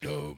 This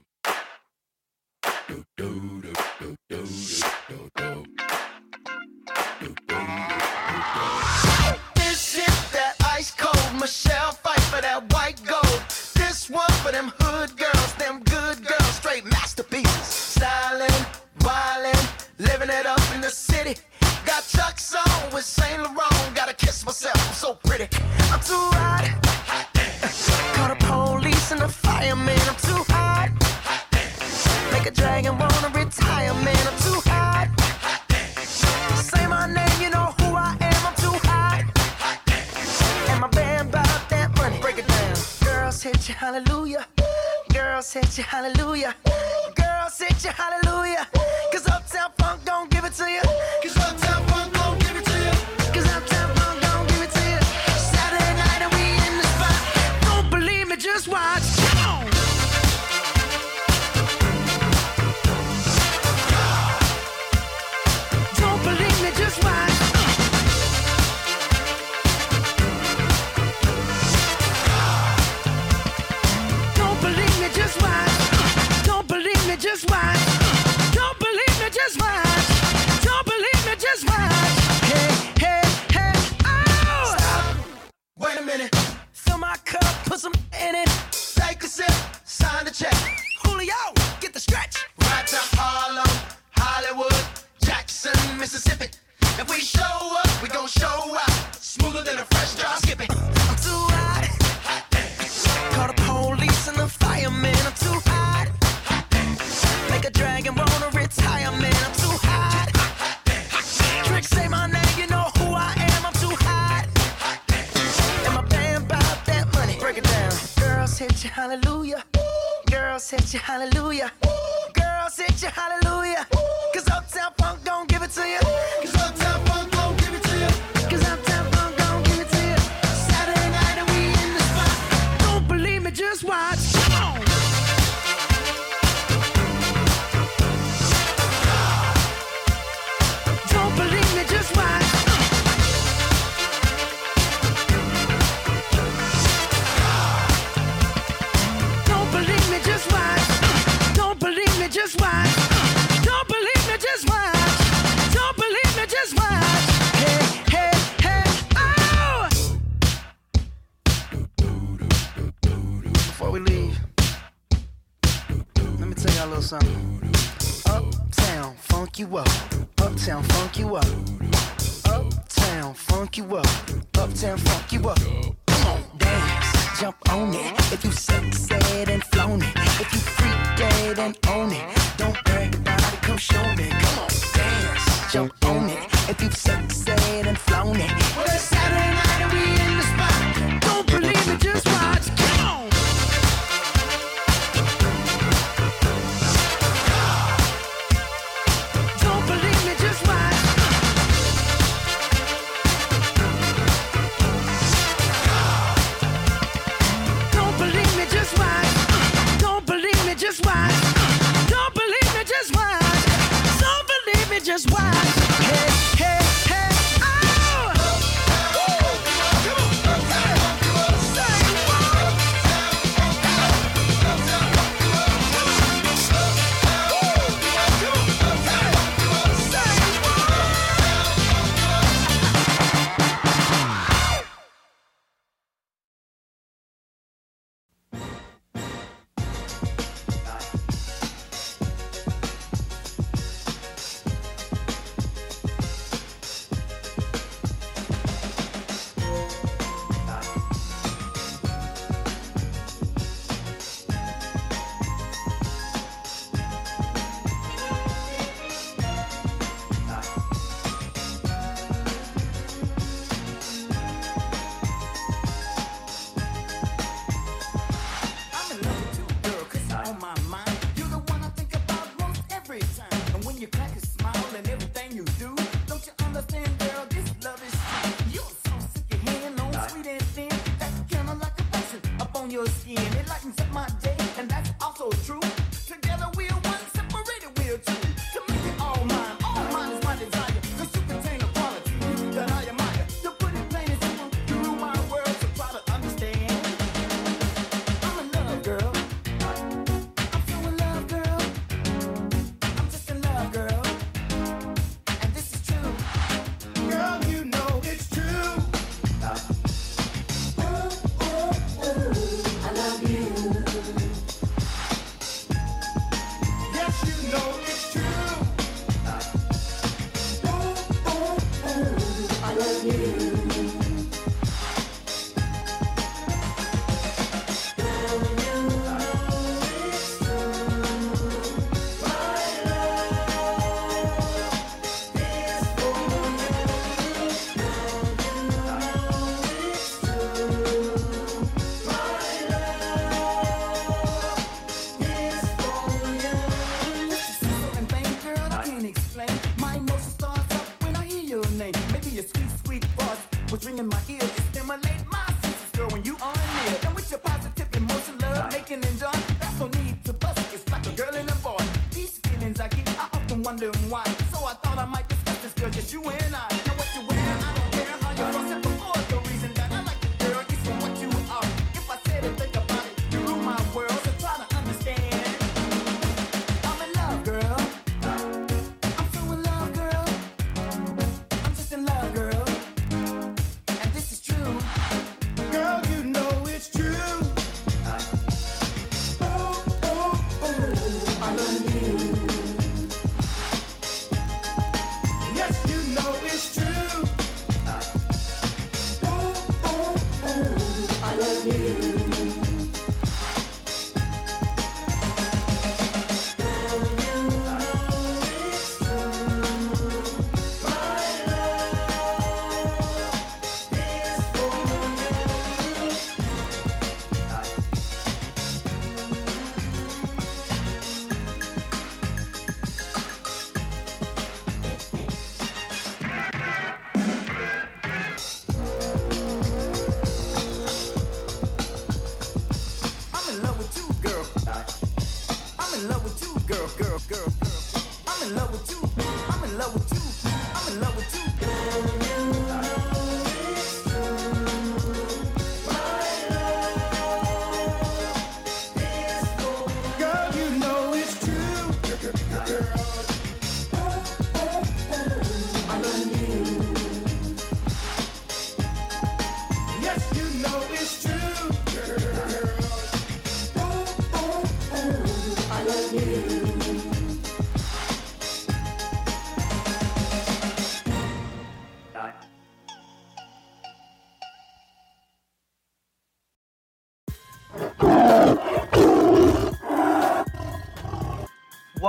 you.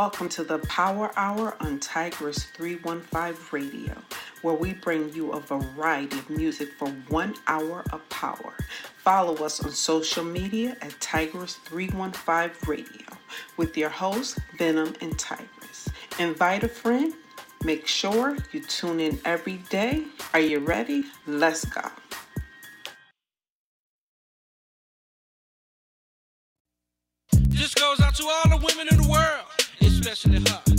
Welcome to the Power Hour on Tigress 315 Radio, where we bring you a variety of music for one hour of power. Follow us on social media at Tigress 315 Radio with your hosts, Venom and Tigress. Invite a friend. Make sure you tune in every day. Are you ready? Let's go. This goes out to all the women especially her.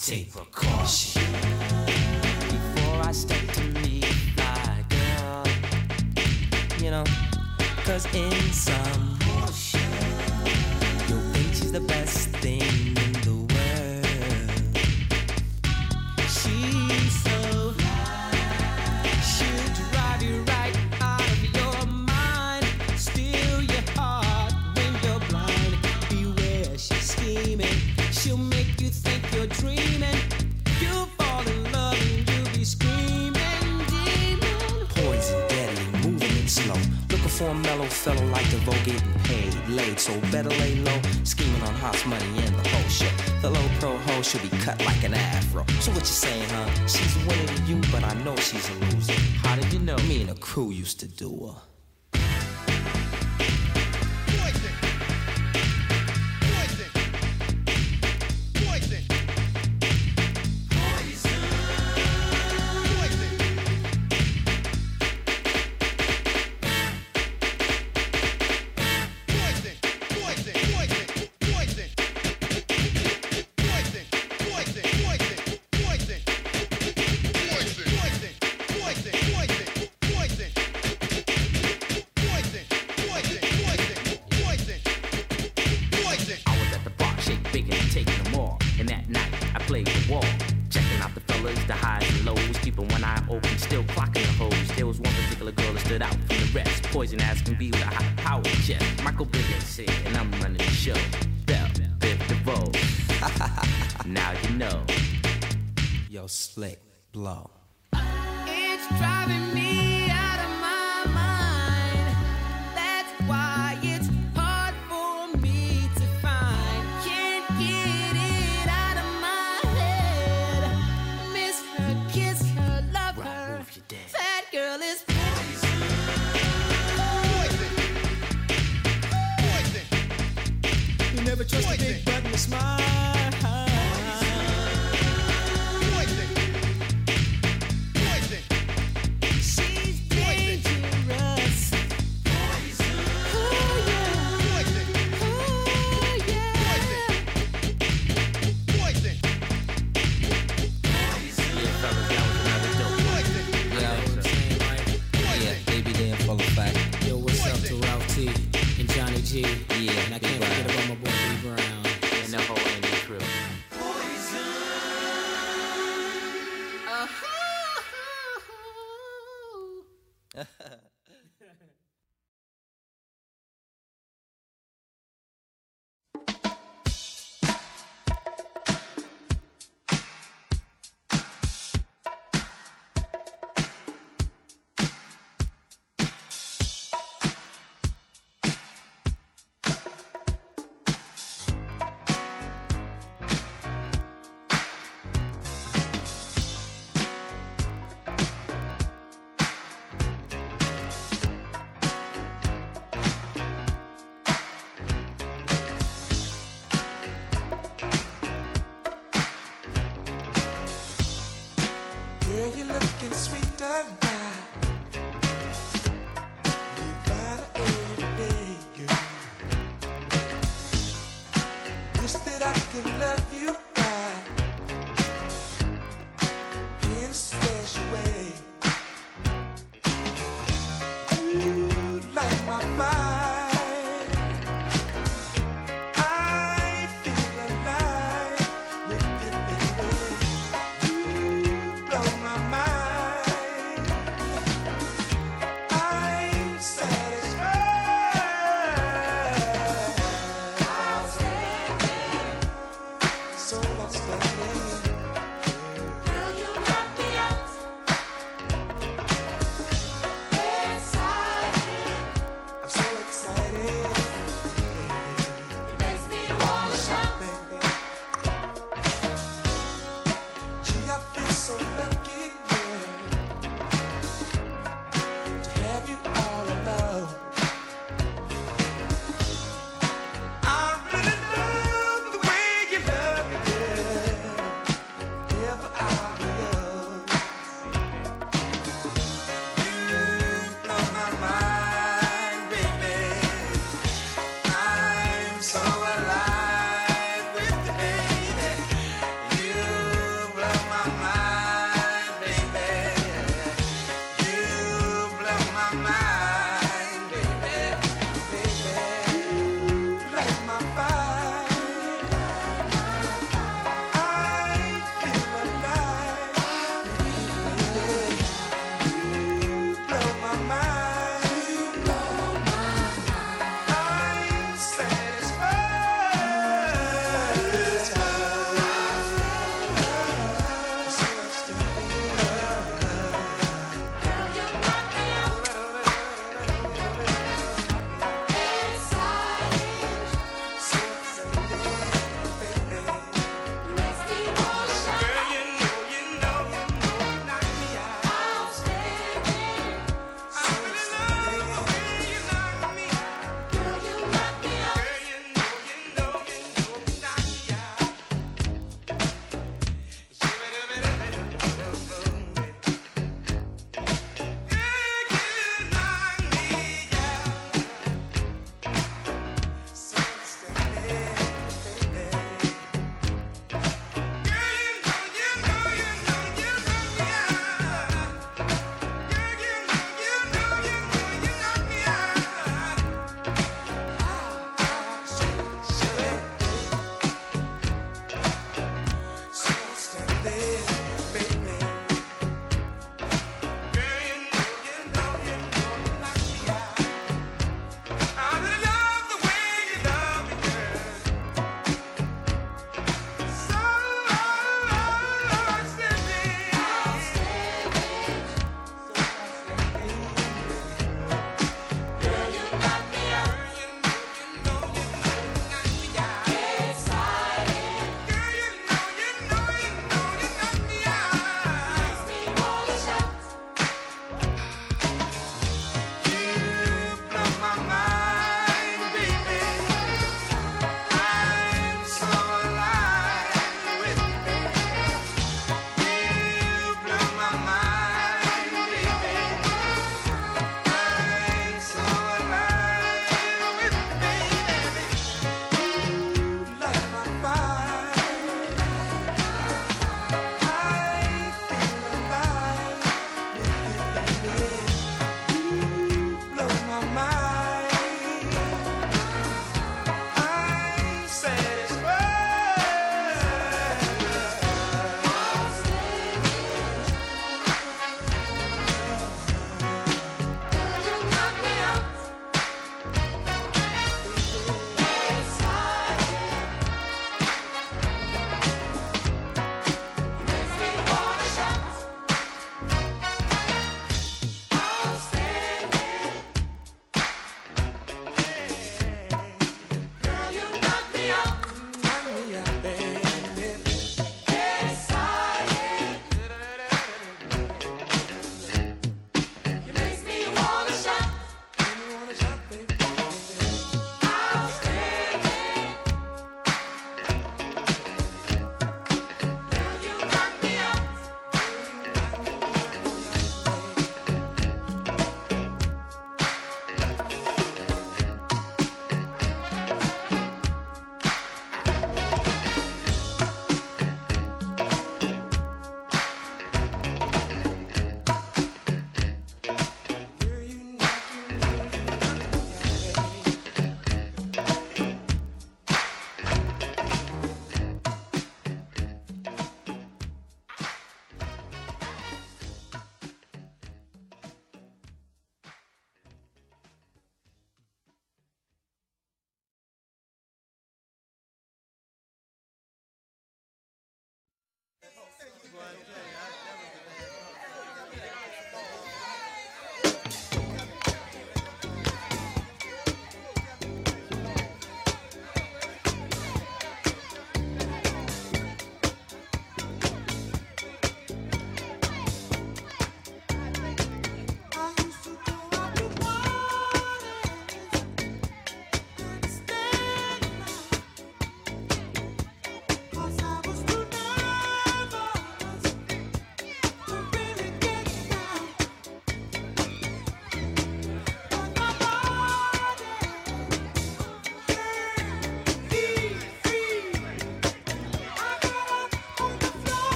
take precaution before I step to meet my girl. You know, cause in some laid, so better lay low. Scheming on hot money and the whole shit. The low pro hoe should be cut like an afro. So what you saying, huh? She's winning you, but I know she's a loser. How did you know? Me and a crew used to do her.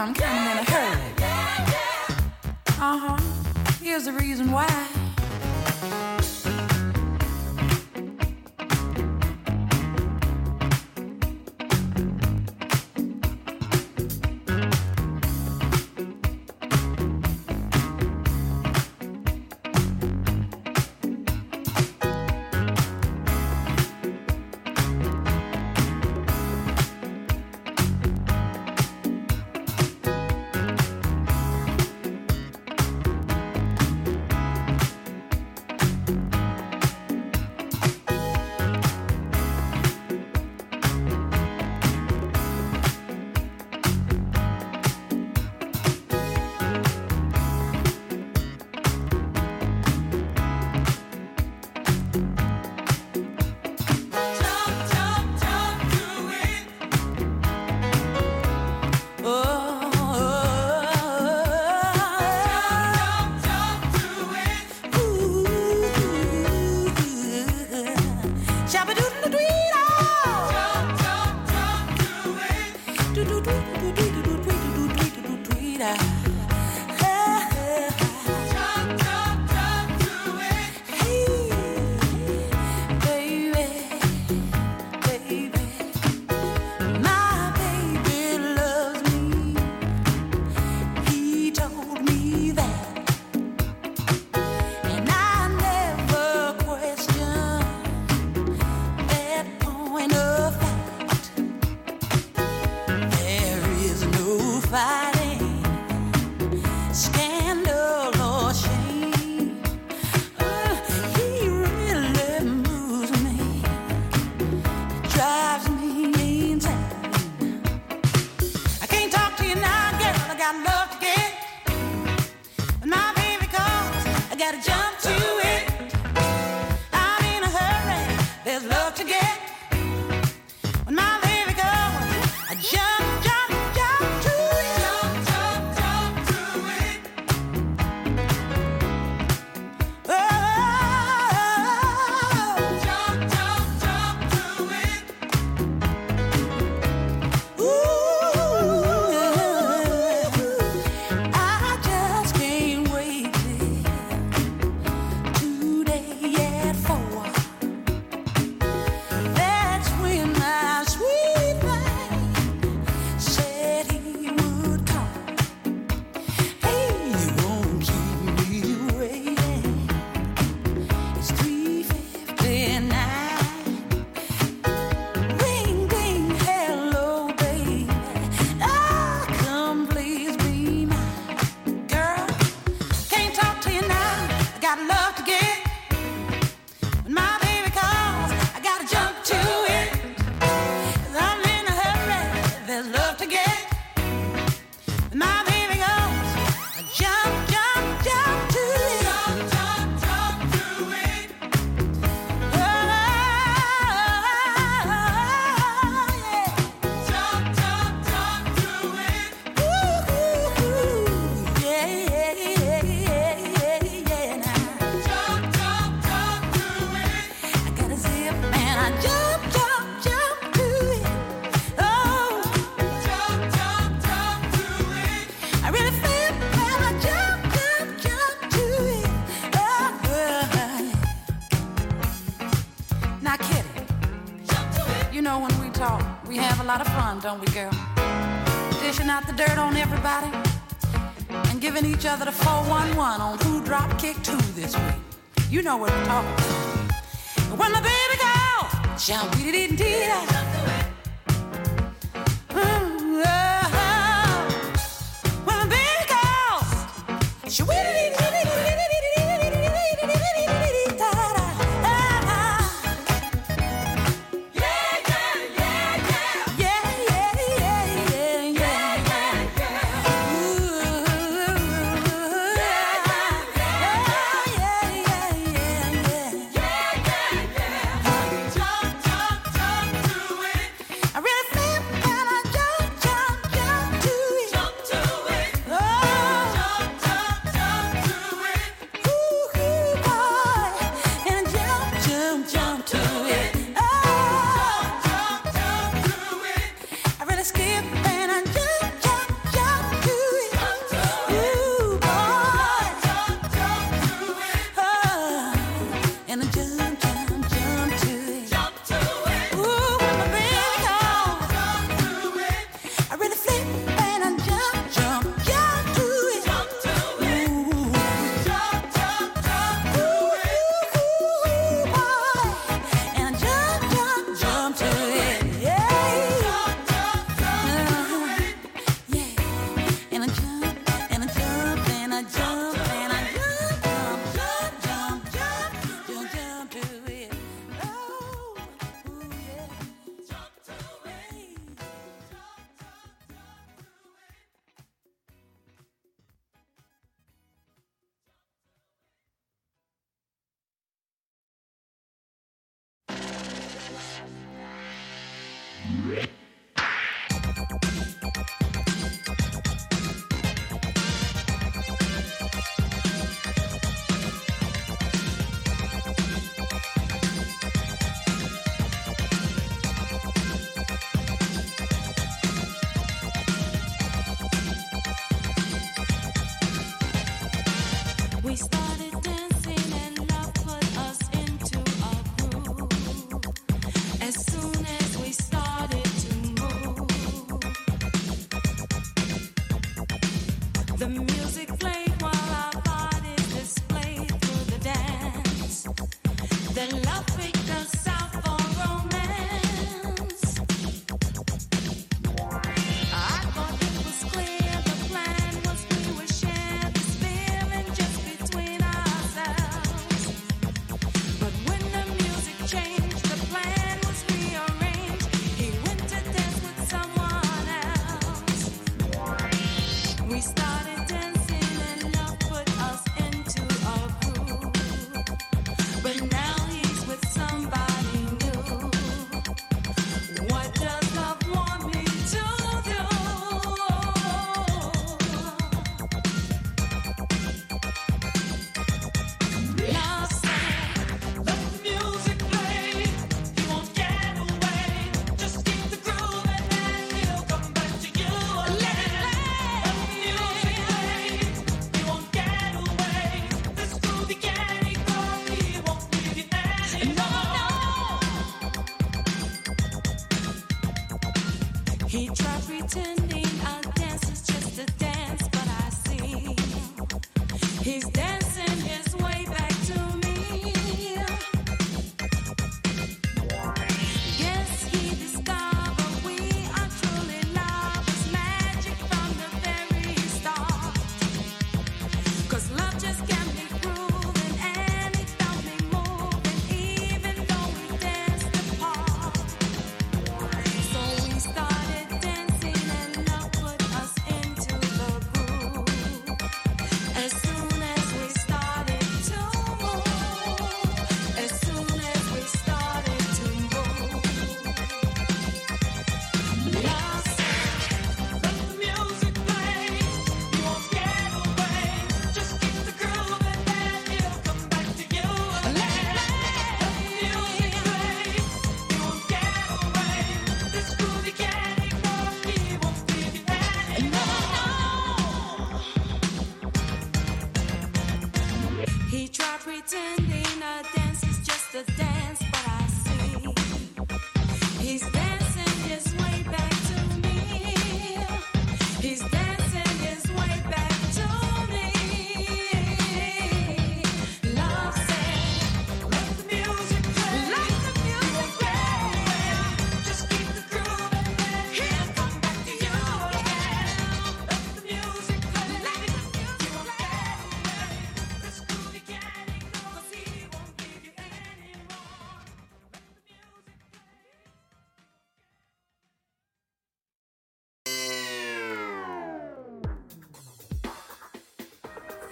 I'm kinda in a hurry. Uh huh. Here's the reason why. We did it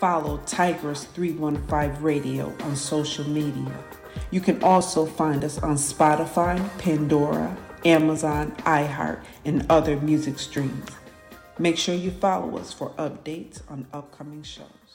follow Tigress 315 Radio on social media. You can also find us on Spotify, Pandora, Amazon, iHeart, and other music streams. Make sure you follow us for updates on upcoming shows.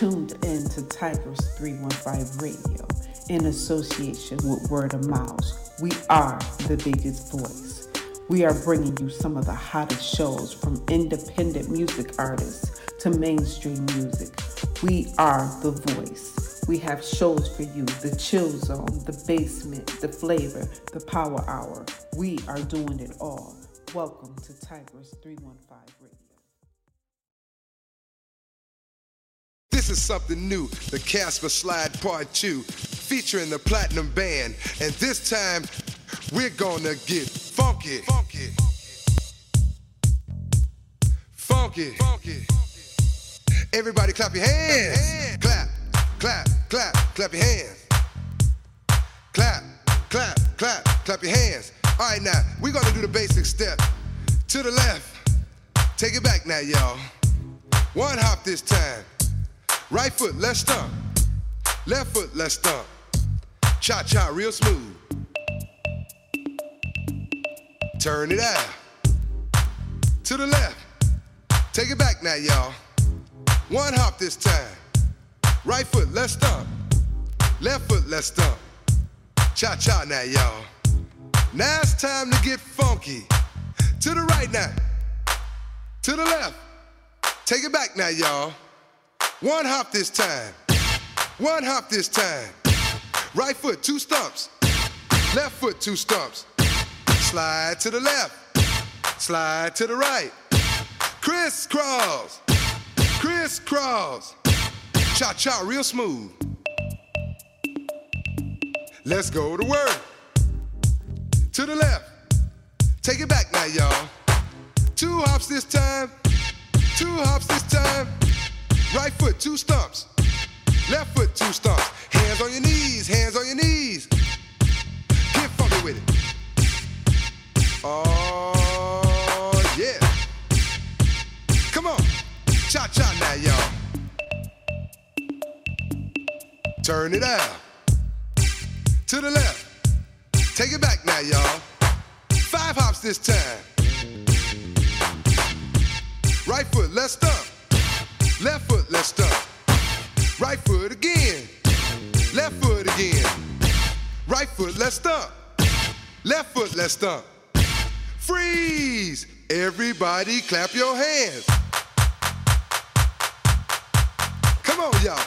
tuned in to Tigress 315 Radio in association with Word of Mouth. We are the biggest voice. We are bringing you some of the hottest shows from independent music artists to mainstream music. We are the voice. We have shows for you the chill zone, the basement, the Flava, the power hour. We are doing it all. Welcome to Tigress 315. This is something new, the Casper Slide Part 2, featuring the Platinum Band. And this time, we're gonna get funky. Funky. Funky. Funky. Everybody clap your hands. hands. Clap, clap, clap, clap your hands. Clap, clap, clap, clap your hands. All right, now, we're gonna do the basic step. To the left. Take it back now, y'all. One hop this time. Right foot, let's stomp. Left foot, let's stomp. Cha cha, real smooth. Turn it out. To the left. Take it back now, y'all. One hop this time. Right foot, let's stomp. Left foot, let's stomp. Cha cha now, y'all. Now it's time to get funky. To the right now. To the left. Take it back now, y'all. One hop this time. One hop this time. Right foot, two stumps. Left foot, two stumps. Slide to the left. Slide to the right. Crisscross. Crisscross. Cha cha, real smooth. Let's go to work. To the left. Take it back now, y'all. Two hops this time. Two hops this time. Right foot, two stumps. Left foot, two stumps. Hands on your knees, hands on your knees. Get funky with it. Oh, yeah. Come on. Cha cha now, y'all. Turn it out. To the left. Take it back now, y'all. Five hops this time. Right foot, let's stomp. Left foot, let's. Right foot again. Left foot again. Right foot, let's. Left foot, let's. Freeze! Everybody clap your hands. Come on, y'all.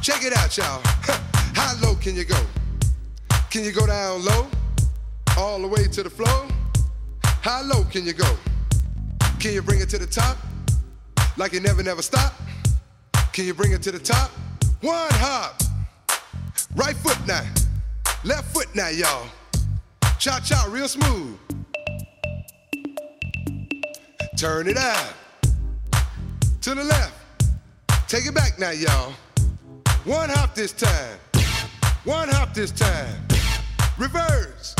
Check it out, y'all. How low can you go? Can you go down low? All the way to the floor? How low can you go? Can you bring it to the top? Like you never, never stop? Can you bring it to the top? One hop. Right foot now. Left foot now, y'all. Cha cha, real smooth. Turn it out. To the left. Take it back now, y'all. One hop this time. One hop this time. Reverse.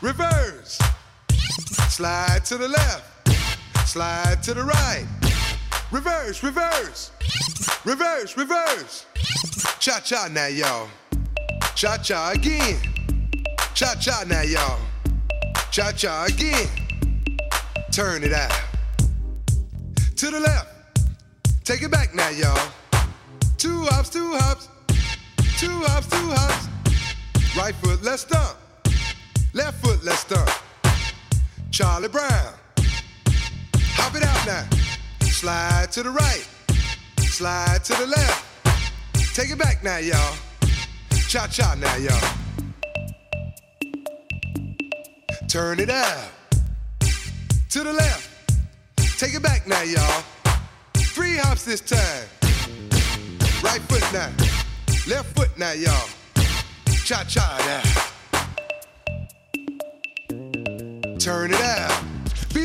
Reverse. Slide to the left. Slide to the right. Reverse, reverse. Reverse, reverse. Cha cha now, y'all. Cha cha again. Cha cha now, y'all. Cha cha again. Turn it out. To the left. Take it back now, y'all. Two hops, two hops. Two hops, two hops. Right foot, let's stomp. Left foot, let's stomp. Charlie Brown. Hop it out now. Slide to the right. Slide to the left. Take it back now, y'all. Cha cha now, y'all. Turn it out. To the left. Take it back now, y'all. Three hops this time. Right foot now. Left foot now, y'all. Cha cha now. Turn it out.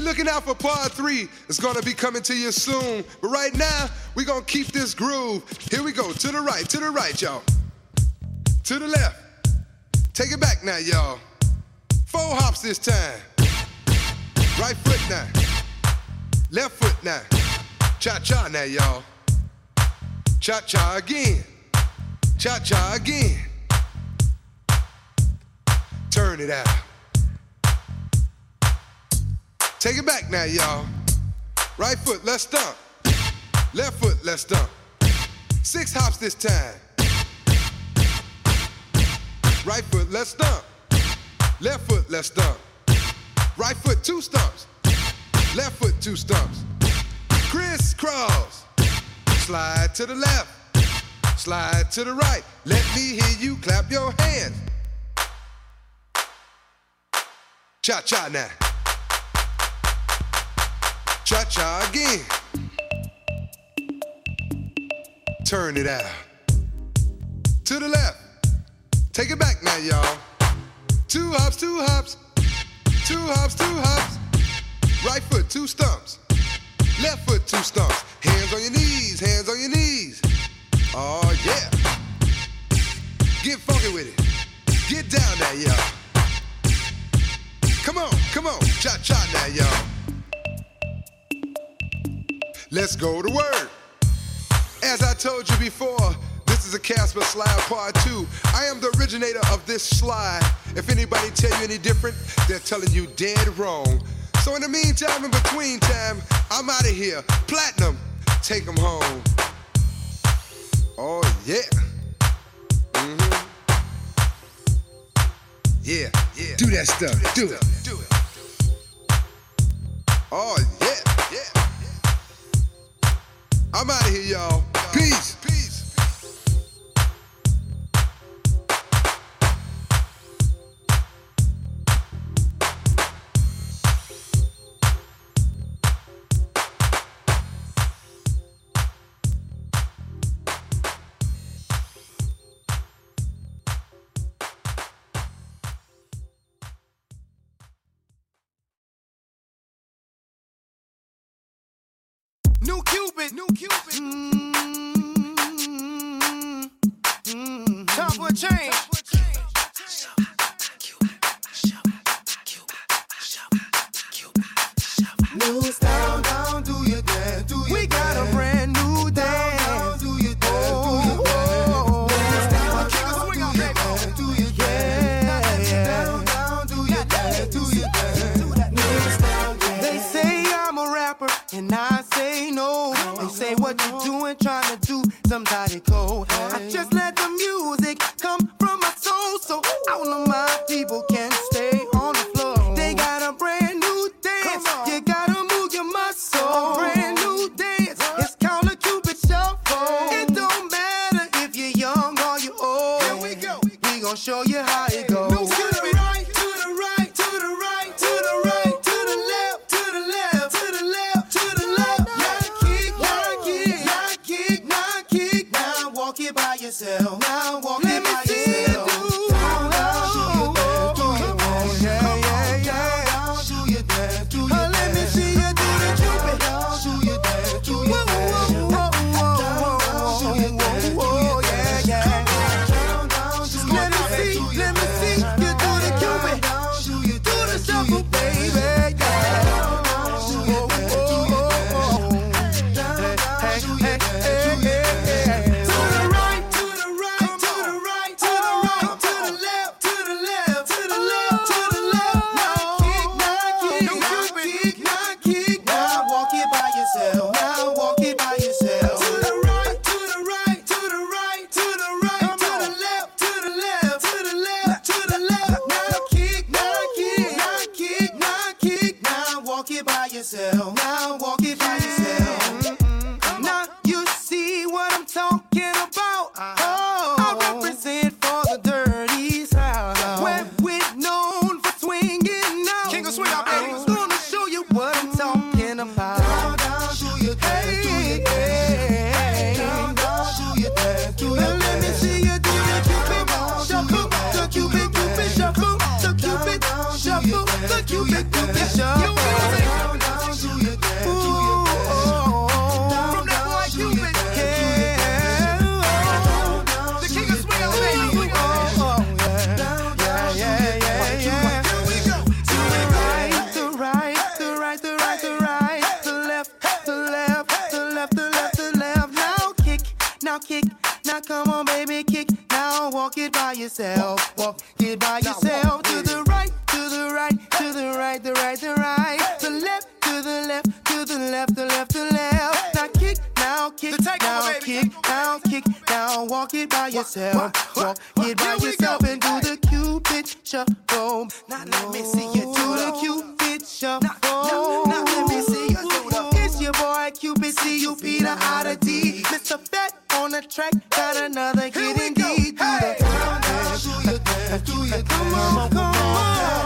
Looking out for part three. It's gonna be coming to you soon. But right now, we're gonna keep this groove. Here we go. To the right, to the right, y'all. To the left. Take it back now, y'all. Four hops this time. Right foot now. Left foot now. Cha cha now, y'all. Cha cha again. Cha cha again. Turn it out. Take it back now, y'all. Right foot, let's stomp. Left foot, let's stomp. Six hops this time. Right foot, let's stomp. Left foot, let's stomp. Right foot, two stumps. Left foot, two stumps. Crisscross. Slide to the left. Slide to the right. Let me hear you clap your hands. Cha cha now. Cha cha again. Turn it out. To the left. Take it back now, y'all. Two hops, two hops. Two hops, two hops. Right foot, two stumps. Left foot, two stumps. Hands on your knees, hands on your knees. Oh, yeah. Get funky with it. Get down there, y'all. Come on, come on. Cha cha now, y'all. Let's go to work. As I told you before, this is a Casper Slide Part 2. I am the originator of this slide. If anybody tell you any different, they're telling you dead wrong. So in the meantime, in between time, I'm out of here. Platinum, take them home. Oh yeah. Mm-hmm. Yeah, yeah. Do that stuff. Do, that do, stuff. It. do it. Oh yeah. I'm out of here, y'all. Peace. New Cupid, new Cupid. Mm-hmm. it by yourself. Walk it by yourself. To the right, to the right, to the right, the right, the right. To left, to the left, to the left, the left, the left. Now kick, now kick, now kick, now kick, now walk it by yourself. Walk it by yourself and do the cupid shuffle. Now let me see you do the cupid shuffle. Now let me see you do the. It's your boy Cupid, see you Peter out of D. Mr. Fat on the track, got another hit indeed. Hey mama would call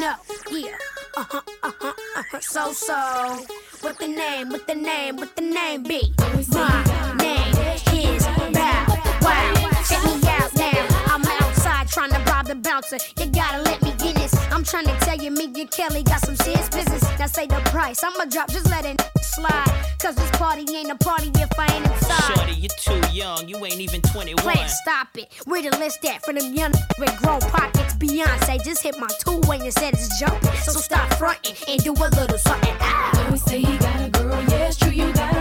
know. Yeah. Uh-huh, uh-huh, uh-huh. So, so. What the name, what the name, what the name be? My name is Bow Wow. Check me out now. I'm outside trying to rob the bouncer. You gotta let me in this. I'm trying to tell you, me and Kelly got some serious business. Now say the price. I'ma drop, just let it slide. Cause this party ain't a party if I ain't inside. Shorty, you're too young. You ain't even 21. Please stop it. Where the list at for them young with grown pockets? Beyonce just hit my two way and said it's jumping. So stop fronting and do a little something. Ah. Always say he got a girl, yeah, it's true, you got a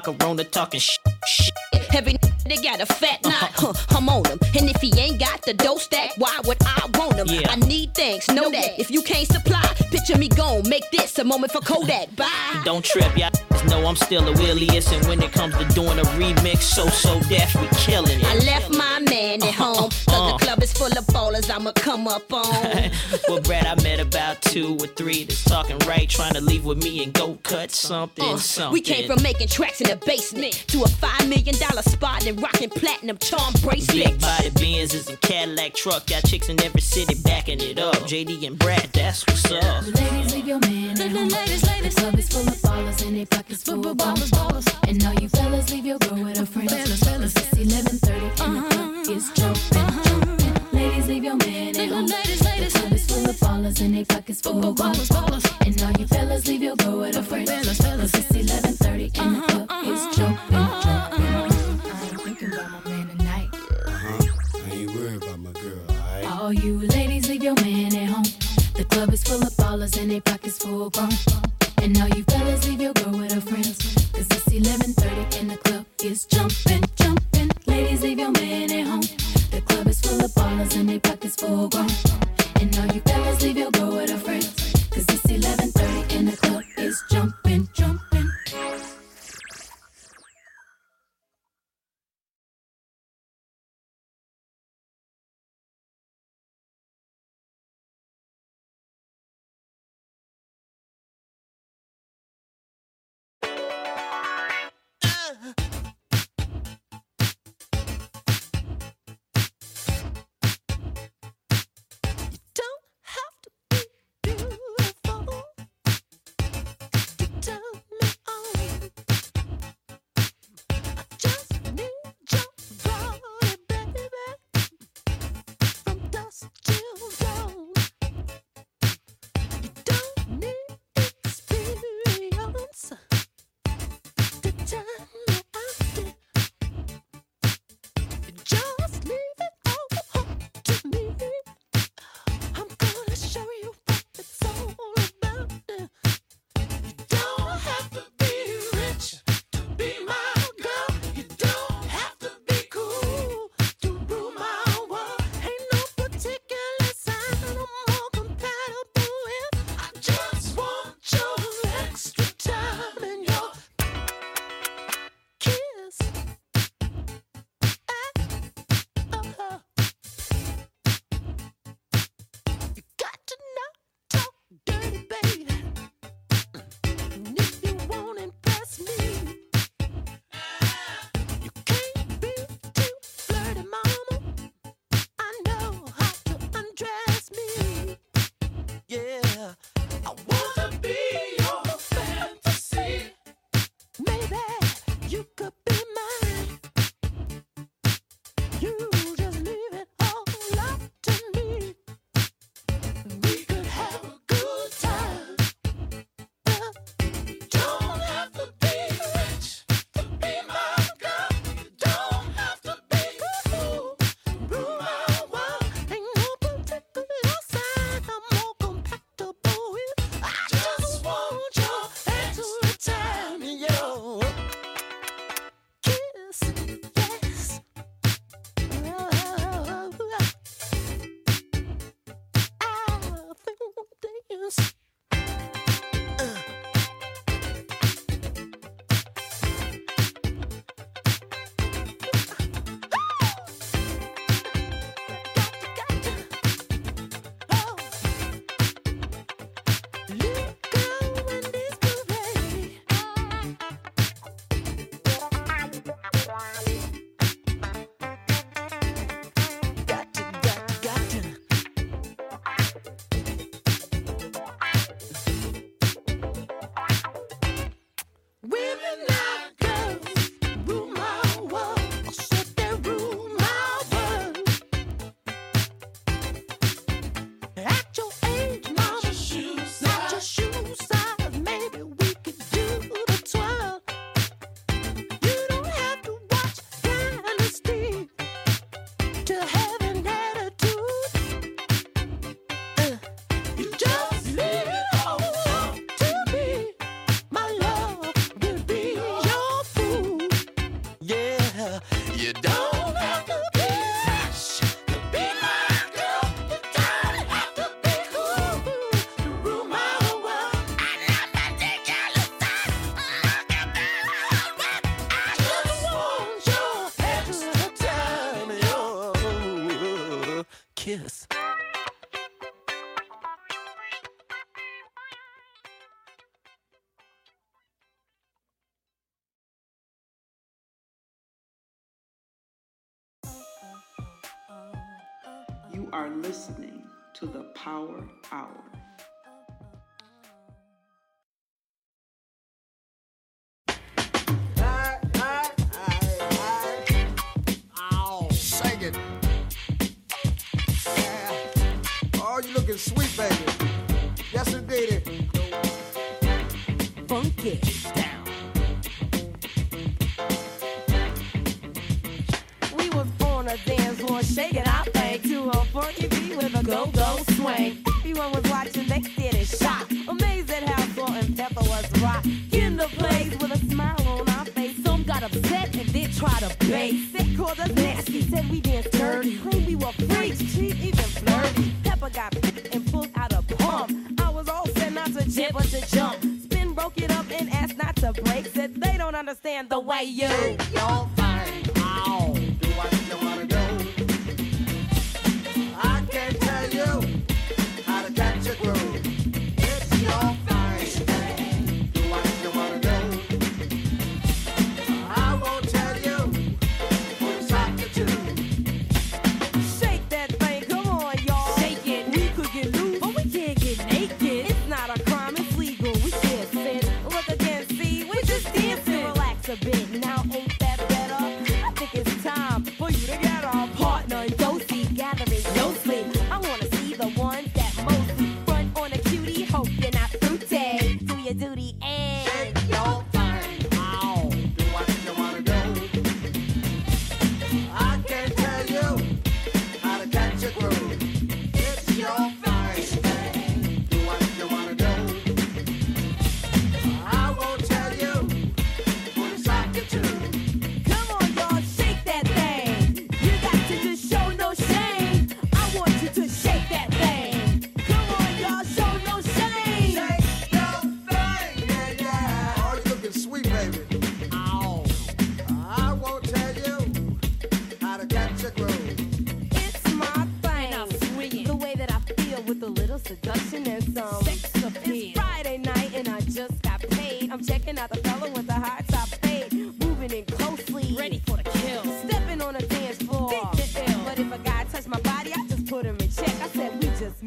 macaroni talking shit. shit. Every they got a fat knot, huh, I'm on him. And if he ain't got the dough stack, why would I want him? Yeah. I need things, know that. If you can't supply, picture me gone. Make this a moment for Kodak. Bye. Don't trip, y'all know I'm still the williest. And when it comes to doing a remix, so so deaf, we killing it. I left my man at home. Cause uh. the club is full of ballers I'ma come up on. well, Brat, I met about two or three that's talking right, trying to leave with me and go cut something, uh, something. We came from making tracks in the basement to a five million dollar spot and rocking platinum charm bracelets. Big body Benz is a Cadillac truck, got chicks in every city backing it up. JD and Brat, that's what's up. Ladies leave your man. The, the ladies, ladies. The club is full of ballers and they pockets full of ballers, ballers. And all you fellas leave your girl with her friends. Fellas, fellas. It's 11:30 and uh-huh. the club uh-huh. is jumping. Uh-huh. Ladies leave your man dollars in their pockets full of ballers, ballers. And all you fellas leave your girl with a friend. Fellas, fellas. Cause it's 11:30 and the club uh-huh, is uh-huh, jumping. Uh-huh, uh-huh. I ain't thinking about my man tonight. Uh-huh. I ain't worried about my girl, alright? All you ladies leave your man at home. The club is full of ballers and their pockets full grown. And all you fellas leave your girl with a friends. Cause it's 11:30 and the club is jumping, jumping. Ladies leave your man at home. The club is full of ballers and their pockets full grown. And all you fellas, leave your girl with her friends. Cause it's 11 I want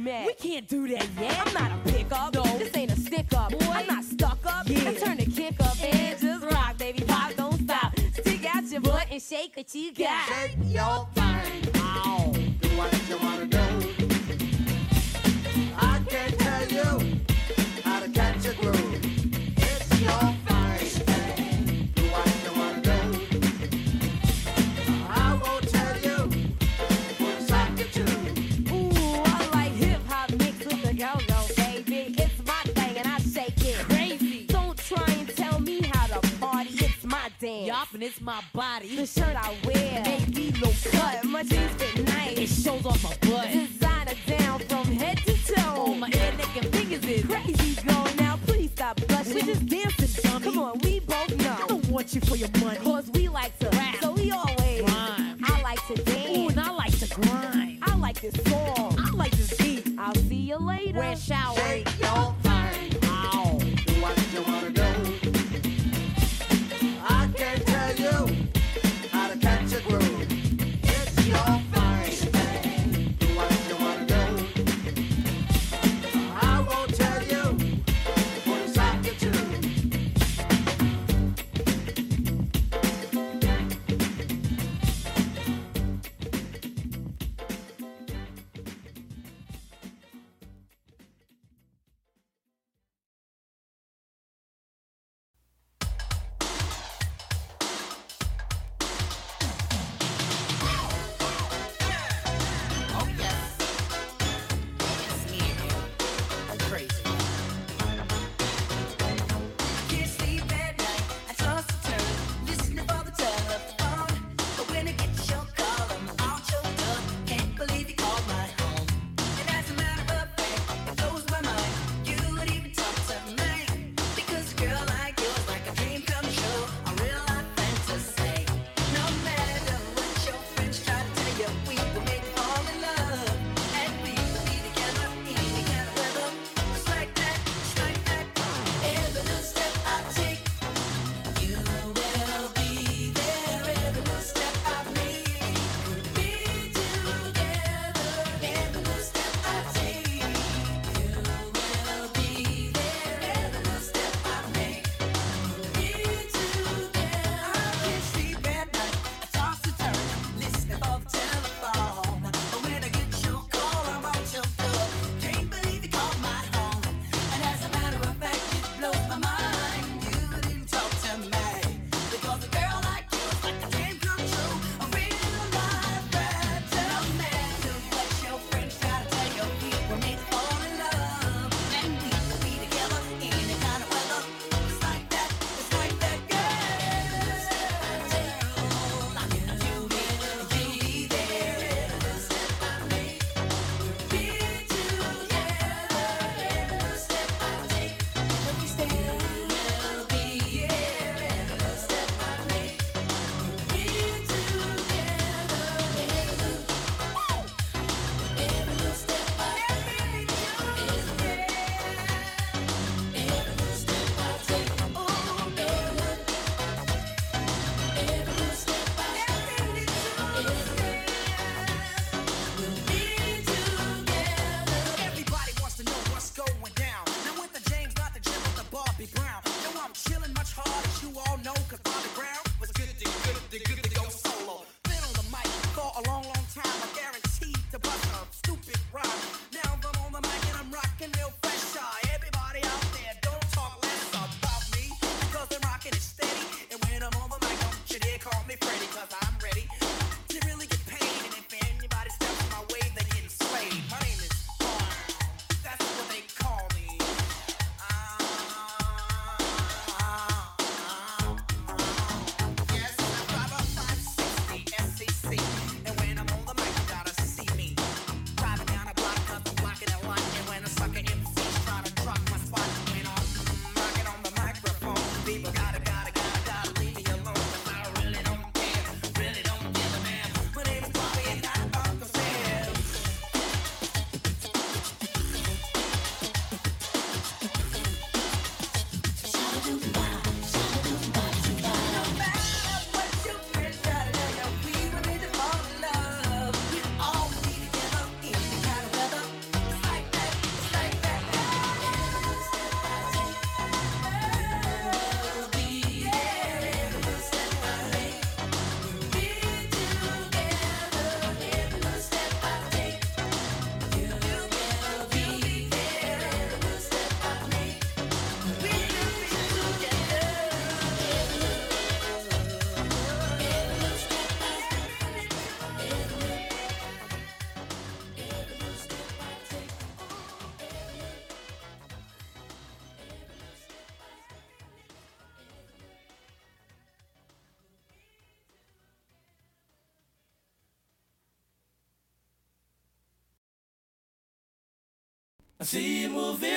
We can't do that yet. I'm not a pickup. No, this ain't a stick up. Boy, I'm not stuck up. Yeah. I turn the kick up and just rock, baby. Pop, don't stop. Stick out your butt and shake what you got. Shake your thing. Oh, Do what you wanna do. It's my body. The shirt I wear made me look cut. My jeans fit nice. It shows off my butt. Designer down from head to toe. My ear, neck, and fingers is crazy gone. Now please stop blushing. We just dancing, dummy. Come on, we both know. I don't want you for your money. Cause we like to rap moving,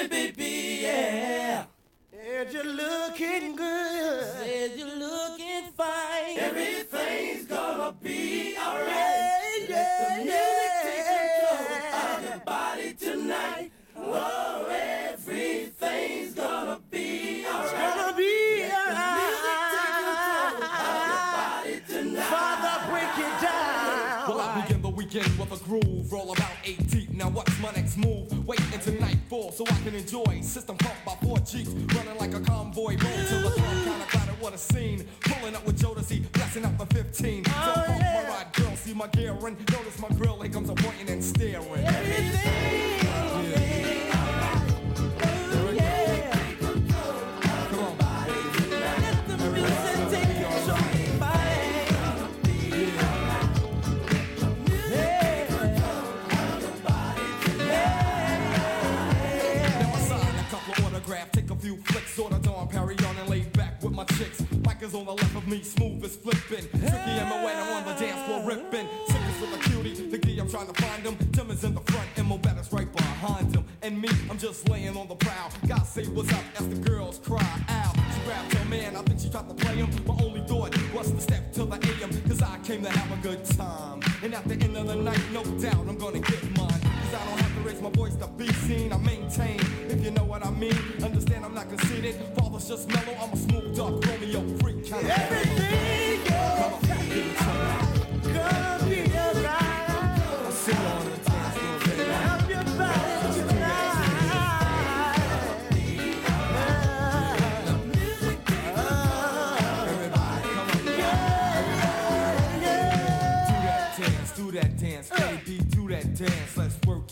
On the left of me, smooth as flipping. Tricky and Moana on the dance floor ripping. Sickness with a cutie, the key I'm trying to find him. Tim is in the front and Mo Better's right behind him. And me, I'm just laying on the prowl. God say what's up as the girls cry out. She grabbed her man, I think she tried to play him. My only thought was to step to the AM, cause I came to have a good time. And at the end of the night, no doubt I'm gonna get mine. Cause I don't have to raise my voice to be seen. I maintain, if you know what I mean. Understand I'm not conceited. Father's just mellow, I'm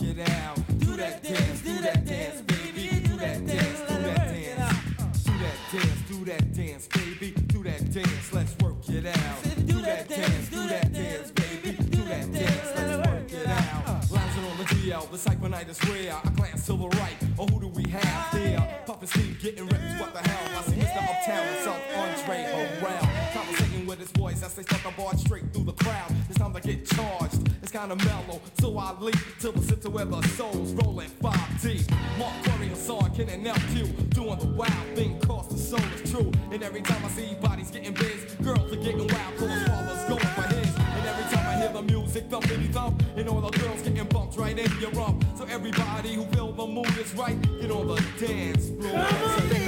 work it out. Do that dance, do that dance, baby, do that dance, do that dance. Do that dance, do that dance, baby, do that dance, let's work it out. Do that dance, do that dance, baby, do that dance, let's work it out. Lounging on the DL, the cypher night is rare. I glance to the right, oh who do we have there? Puffin' Steve getting ripped, kinda mellow, so I leap to the center where the souls rolling 5D. Mark Curry, Hassan, Ken, and LQ doing the wild thing, cause the soul is true. And every time I see bodies getting biz, girls are getting wild, cause father's going for his. And every time I hear the music thumpity thump, and all the girls getting bumped right in your rump. So everybody who feel the mood is right, get on the dance floor.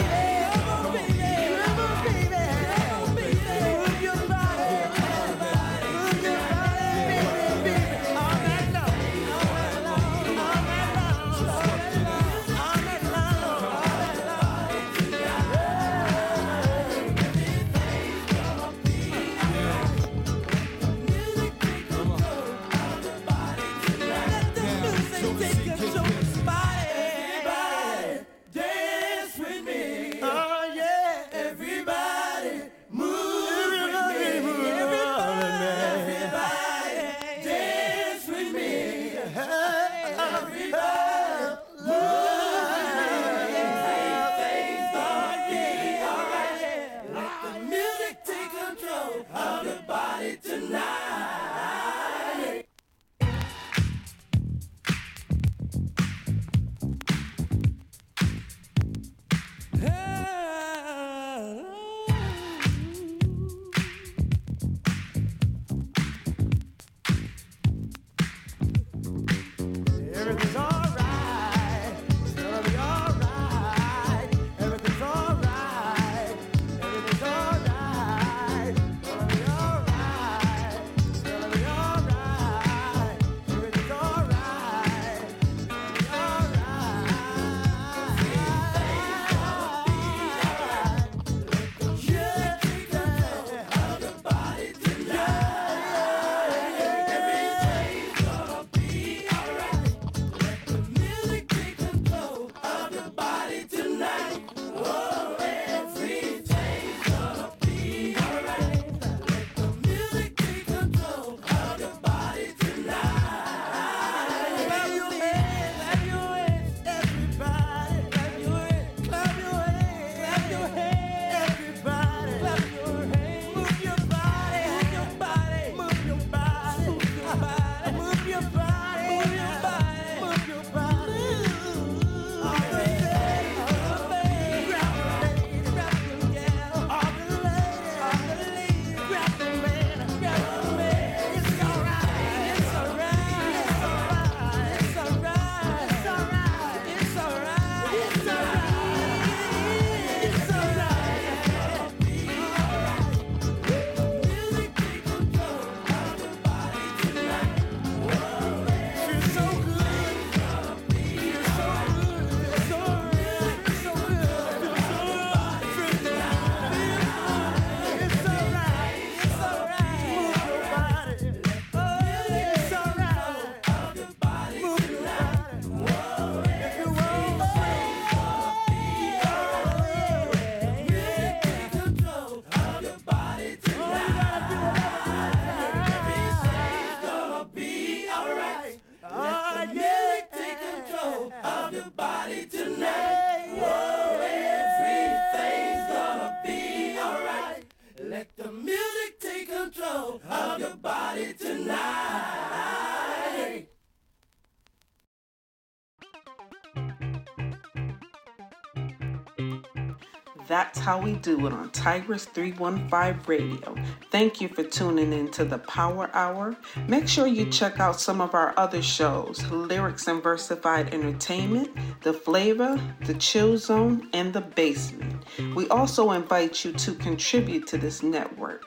that's how we do it on Tigress 315 Radio. Thank you for tuning in to the Power Hour. Make sure you check out some of our other shows Lyrics and Versified Entertainment, The Flava, The Chill Zone, and The Basement. We also invite you to contribute to this network.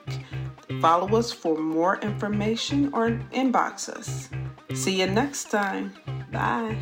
Follow us for more information or inbox us. See you next time. Bye.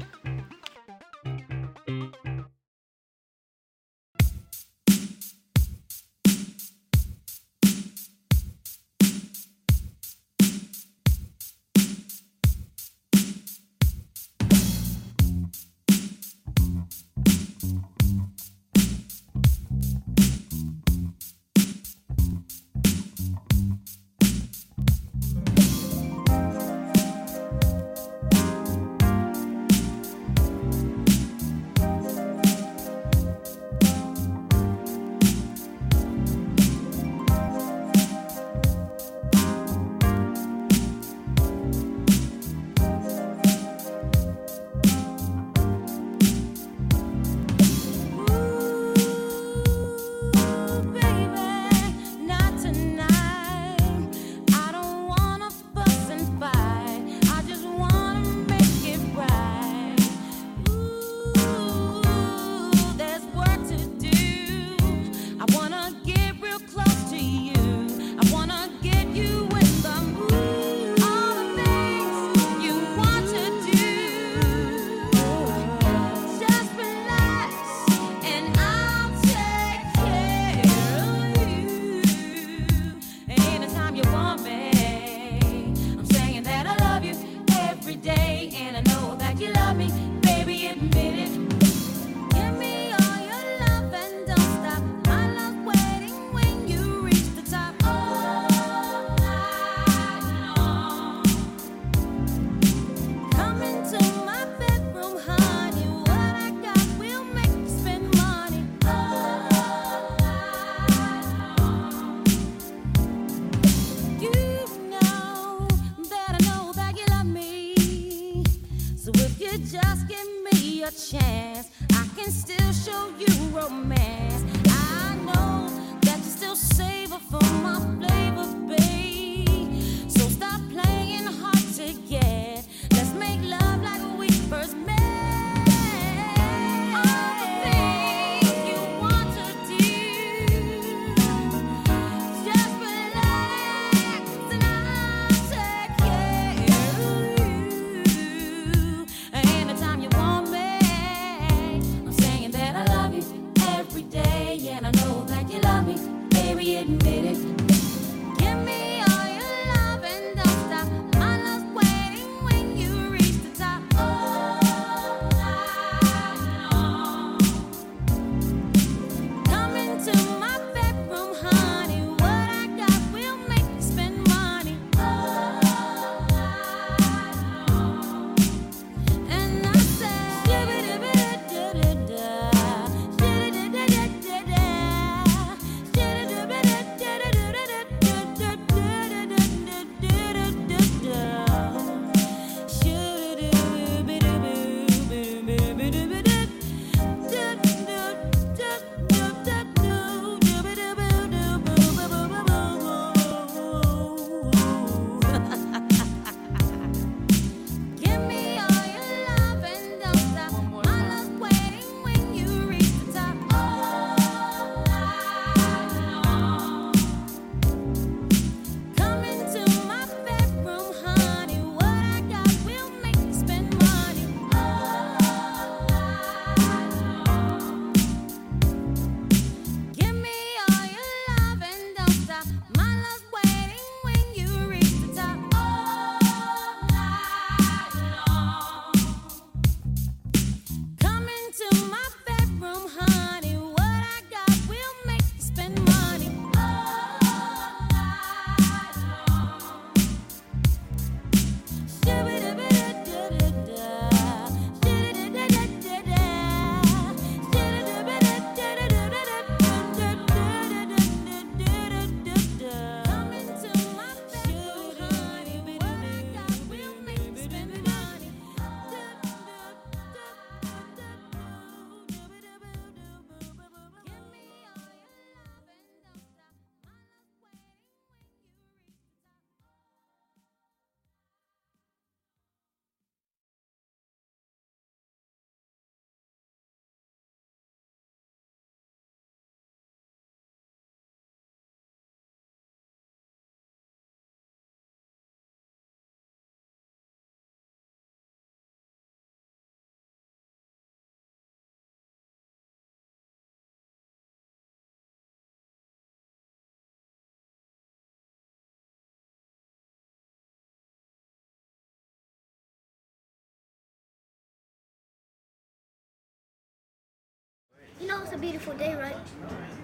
A beautiful day, right?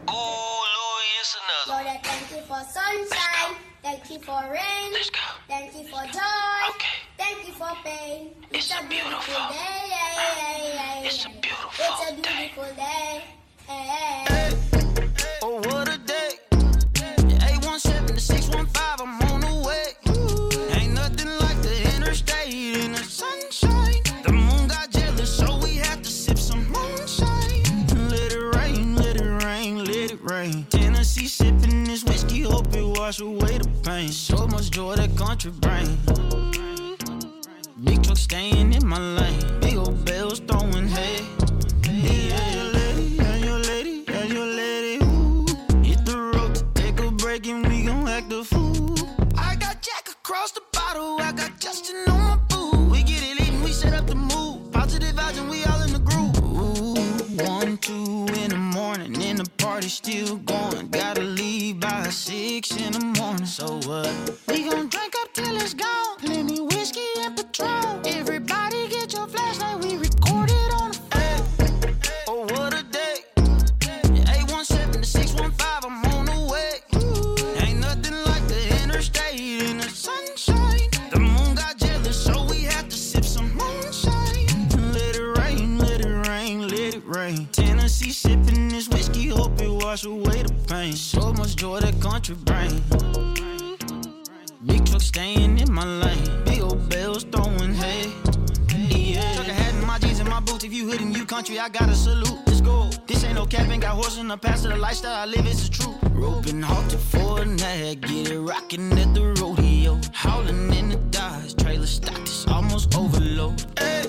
Oh, Louis, it's another. Lord, I thank you for sunshine. Thank you for rain. Let's go. Thank you for joy. Okay. Thank you for pain. It's a beautiful day. It's a beautiful It's a beautiful day. Oh, Tennessee sipping this whiskey, hope it wash away the pain. So much joy that country brain. Big truck staying in my lane. Big old bells throwing hay. Yeah, your lady, yeah, your lady, yeah, your lady. Ooh. Hit the road to take a break and we gon' act a fool. I got Jack across the bottle, I got Justin on my boo. We get it and we set up the move. Positive vibes and we all two in the morning and the party still going. Gotta leave by six in the morning. So what? We gon' drink up till it's gone. Plenty whiskey and Patron. Everybody get your flashlight, we sipping this whiskey, hope it wash away the pain. So much joy that country brain. Big truck staying in my lane. Big old bells throwing hay. Yeah. Truck a hat in my jeans and my boots. If you and you country, I gotta salute. Let's go. This ain't no capping. Got horse in the past of the lifestyle I live. It's the truth. Roping halted for a nag. Get it rocking at the rodeo. Howling in the Dodge. Trailer stocked. It's almost overload. Hey.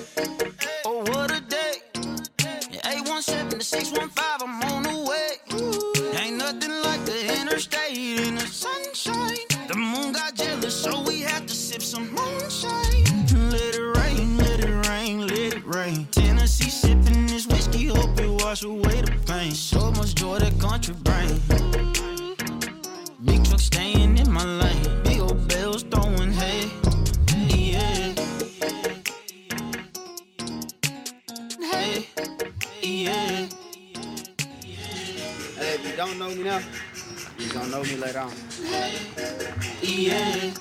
Oh, what a day. 817 to 615. I'm on the way. Ain't nothing like the interstate in the sunshine. The moon got jealous, so we had to sip some moonshine. Let it rain, let it rain, let it rain. Tennessee sipping this whiskey, hope it wash away the pain. So much joy that country brain. Big truck staying in my lane. Yeah. Hey, if you don't know me now, you gonna know me later on. Yeah.